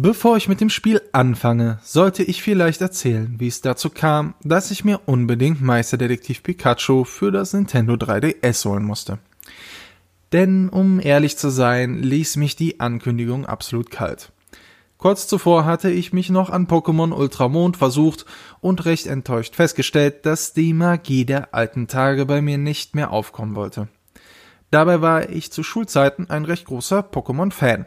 Bevor ich mit dem Spiel anfange, sollte ich vielleicht erzählen, wie es dazu kam, dass ich mir unbedingt Meisterdetektiv Pikachu für das Nintendo 3DS holen musste. Denn, um ehrlich zu sein, ließ mich die Ankündigung absolut kalt. Kurz zuvor hatte ich mich noch an Pokémon Ultramond versucht und recht enttäuscht festgestellt, dass die Magie der alten Tage bei mir nicht mehr aufkommen wollte. Dabei war ich zu Schulzeiten ein recht großer Pokémon-Fan.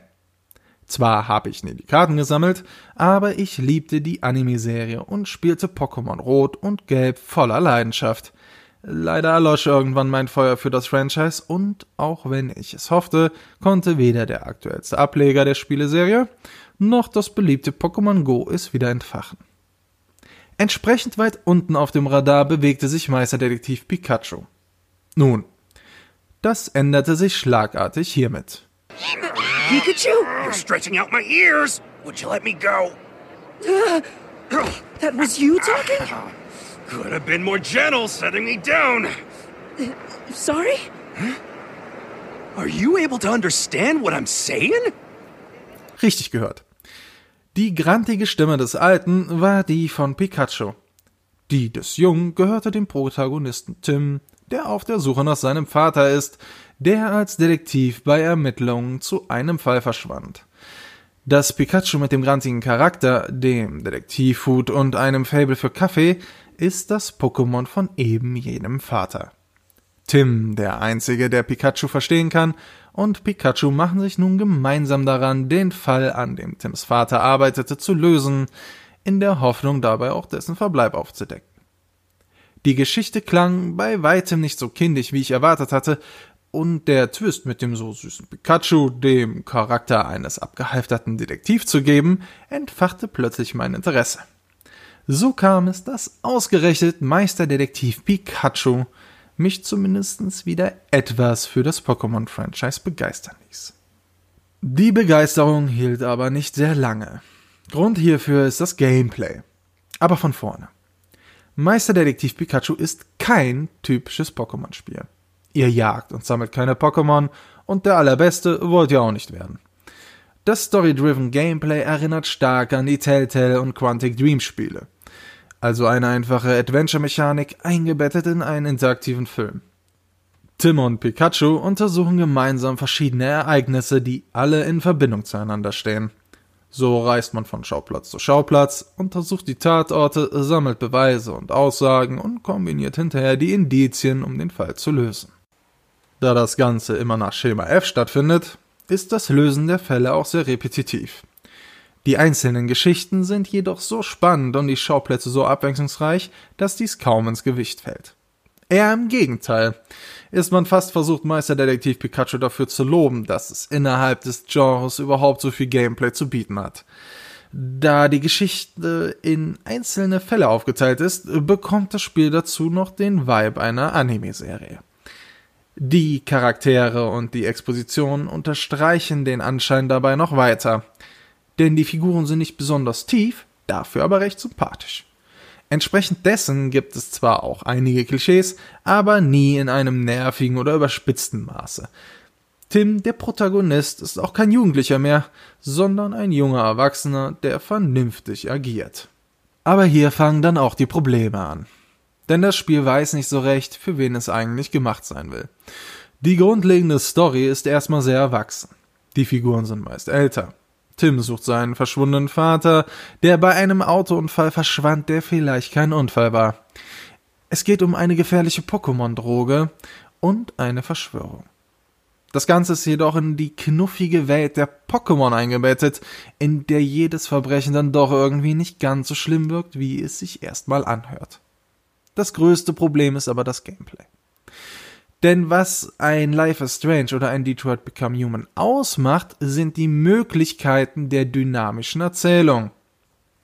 Zwar habe ich nie die Karten gesammelt, aber ich liebte die Anime-Serie und spielte Pokémon Rot und Gelb voller Leidenschaft. Leider erlosch irgendwann mein Feuer für das Franchise und auch wenn ich es hoffte, konnte weder der aktuellste Ableger der Spieleserie noch das beliebte Pokémon Go es wieder entfachen. Entsprechend weit unten auf dem Radar bewegte sich Meisterdetektiv Pikachu. Nun, das änderte sich schlagartig hiermit. Pikachu! You're stretching out my ears! Would you let me go? Uh, that was you talking? Could have been more gentle setting me down. Uh, sorry? Huh? Are you able to understand what I'm saying? Richtig gehört. Die grantige Stimme des Alten war die von Pikachu. Die des Jungen gehörte dem Protagonisten Tim, der auf der Suche nach seinem Vater ist, der als Detektiv bei Ermittlungen zu einem Fall verschwand. Das Pikachu mit dem grantigen Charakter, dem Detektivhut und einem Fable für Kaffee ist das Pokémon von eben jenem Vater. Tim, der Einzige, der Pikachu verstehen kann, und Pikachu machen sich nun gemeinsam daran, den Fall, an dem Tims Vater arbeitete, zu lösen, in der Hoffnung dabei auch dessen Verbleib aufzudecken. Die Geschichte klang bei weitem nicht so kindisch, wie ich erwartet hatte, und der Twist mit dem so süßen Pikachu, dem Charakter eines abgehalfterten Detektiv zu geben, entfachte plötzlich mein Interesse. So kam es, dass ausgerechnet Meisterdetektiv Pikachu mich zumindest wieder etwas für das Pokémon-Franchise begeistern ließ. Die Begeisterung hielt aber nicht sehr lange. Grund hierfür ist das Gameplay. Aber von vorne. Meisterdetektiv Pikachu ist kein typisches Pokémon-Spiel. Ihr jagt und sammelt keine Pokémon und der allerbeste wollt ihr auch nicht werden. Das Story-driven Gameplay erinnert stark an die Telltale und Quantic Dream Spiele. Also eine einfache Adventure-Mechanik eingebettet in einen interaktiven Film. Tim und Pikachu untersuchen gemeinsam verschiedene Ereignisse, die alle in Verbindung zueinander stehen. So reist man von Schauplatz zu Schauplatz, untersucht die Tatorte, sammelt Beweise und Aussagen und kombiniert hinterher die Indizien, um den Fall zu lösen. Da das Ganze immer nach Schema F stattfindet, ist das Lösen der Fälle auch sehr repetitiv. Die einzelnen Geschichten sind jedoch so spannend und die Schauplätze so abwechslungsreich, dass dies kaum ins Gewicht fällt. Eher im Gegenteil ist man fast versucht, Meisterdetektiv Pikachu dafür zu loben, dass es innerhalb des Genres überhaupt so viel Gameplay zu bieten hat. Da die Geschichte in einzelne Fälle aufgeteilt ist, bekommt das Spiel dazu noch den Vibe einer Anime-Serie. Die Charaktere und die Exposition unterstreichen den Anschein dabei noch weiter. Denn die Figuren sind nicht besonders tief, dafür aber recht sympathisch. Entsprechend dessen gibt es zwar auch einige Klischees, aber nie in einem nervigen oder überspitzten Maße. Tim, der Protagonist, ist auch kein Jugendlicher mehr, sondern ein junger Erwachsener, der vernünftig agiert. Aber hier fangen dann auch die Probleme an denn das Spiel weiß nicht so recht, für wen es eigentlich gemacht sein will. Die grundlegende Story ist erstmal sehr erwachsen. Die Figuren sind meist älter. Tim sucht seinen verschwundenen Vater, der bei einem Autounfall verschwand, der vielleicht kein Unfall war. Es geht um eine gefährliche Pokémon-Droge und eine Verschwörung. Das Ganze ist jedoch in die knuffige Welt der Pokémon eingebettet, in der jedes Verbrechen dann doch irgendwie nicht ganz so schlimm wirkt, wie es sich erstmal anhört. Das größte Problem ist aber das Gameplay. Denn was ein Life is Strange oder ein Detroit Become Human ausmacht, sind die Möglichkeiten der dynamischen Erzählung.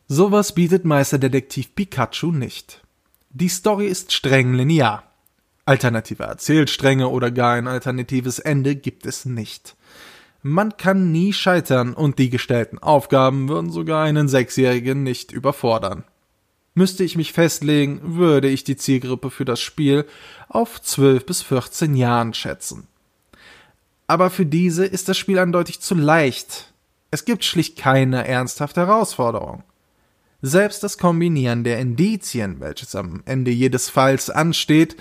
Sowas bietet Meisterdetektiv Pikachu nicht. Die Story ist streng linear. Alternative Erzählstränge oder gar ein alternatives Ende gibt es nicht. Man kann nie scheitern und die gestellten Aufgaben würden sogar einen Sechsjährigen nicht überfordern. Müsste ich mich festlegen, würde ich die Zielgruppe für das Spiel auf 12 bis 14 Jahren schätzen. Aber für diese ist das Spiel eindeutig zu leicht. Es gibt schlicht keine ernsthafte Herausforderung. Selbst das Kombinieren der Indizien, welches am Ende jedes Falls ansteht,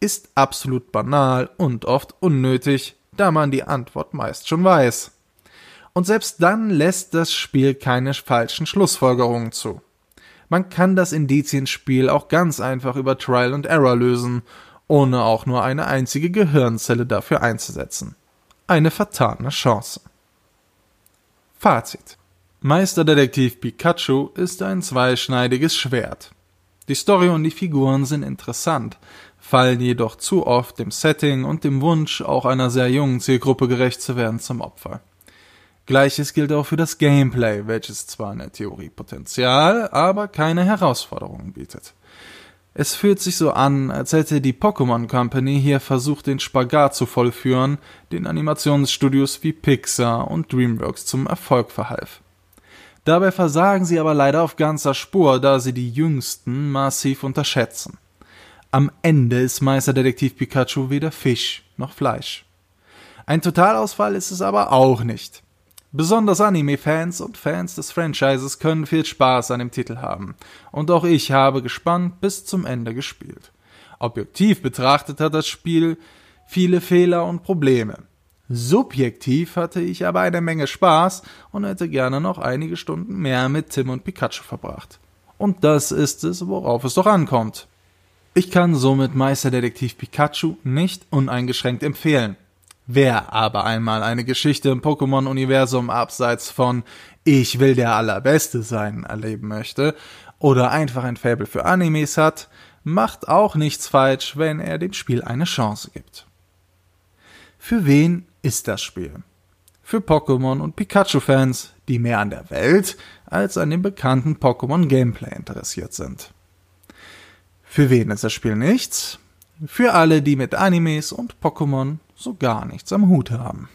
ist absolut banal und oft unnötig, da man die Antwort meist schon weiß. Und selbst dann lässt das Spiel keine falschen Schlussfolgerungen zu. Man kann das Indizienspiel auch ganz einfach über Trial and Error lösen, ohne auch nur eine einzige Gehirnzelle dafür einzusetzen. Eine vertane Chance. Fazit. Meisterdetektiv Pikachu ist ein zweischneidiges Schwert. Die Story und die Figuren sind interessant, fallen jedoch zu oft dem Setting und dem Wunsch, auch einer sehr jungen Zielgruppe gerecht zu werden, zum Opfer. Gleiches gilt auch für das Gameplay, welches zwar in der Theorie Potenzial, aber keine Herausforderungen bietet. Es fühlt sich so an, als hätte die Pokémon Company hier versucht, den Spagat zu vollführen, den Animationsstudios wie Pixar und DreamWorks zum Erfolg verhalf. Dabei versagen sie aber leider auf ganzer Spur, da sie die Jüngsten massiv unterschätzen. Am Ende ist Meisterdetektiv Pikachu weder Fisch noch Fleisch. Ein Totalausfall ist es aber auch nicht. Besonders Anime-Fans und Fans des Franchises können viel Spaß an dem Titel haben. Und auch ich habe gespannt bis zum Ende gespielt. Objektiv betrachtet hat das Spiel viele Fehler und Probleme. Subjektiv hatte ich aber eine Menge Spaß und hätte gerne noch einige Stunden mehr mit Tim und Pikachu verbracht. Und das ist es, worauf es doch ankommt. Ich kann somit Meisterdetektiv Pikachu nicht uneingeschränkt empfehlen. Wer aber einmal eine Geschichte im Pokémon-Universum abseits von Ich will der Allerbeste sein erleben möchte oder einfach ein Faible für Animes hat, macht auch nichts falsch, wenn er dem Spiel eine Chance gibt. Für wen ist das Spiel? Für Pokémon und Pikachu-Fans, die mehr an der Welt als an dem bekannten Pokémon-Gameplay interessiert sind. Für wen ist das Spiel nichts? Für alle, die mit Animes und Pokémon so gar nichts am Hut haben.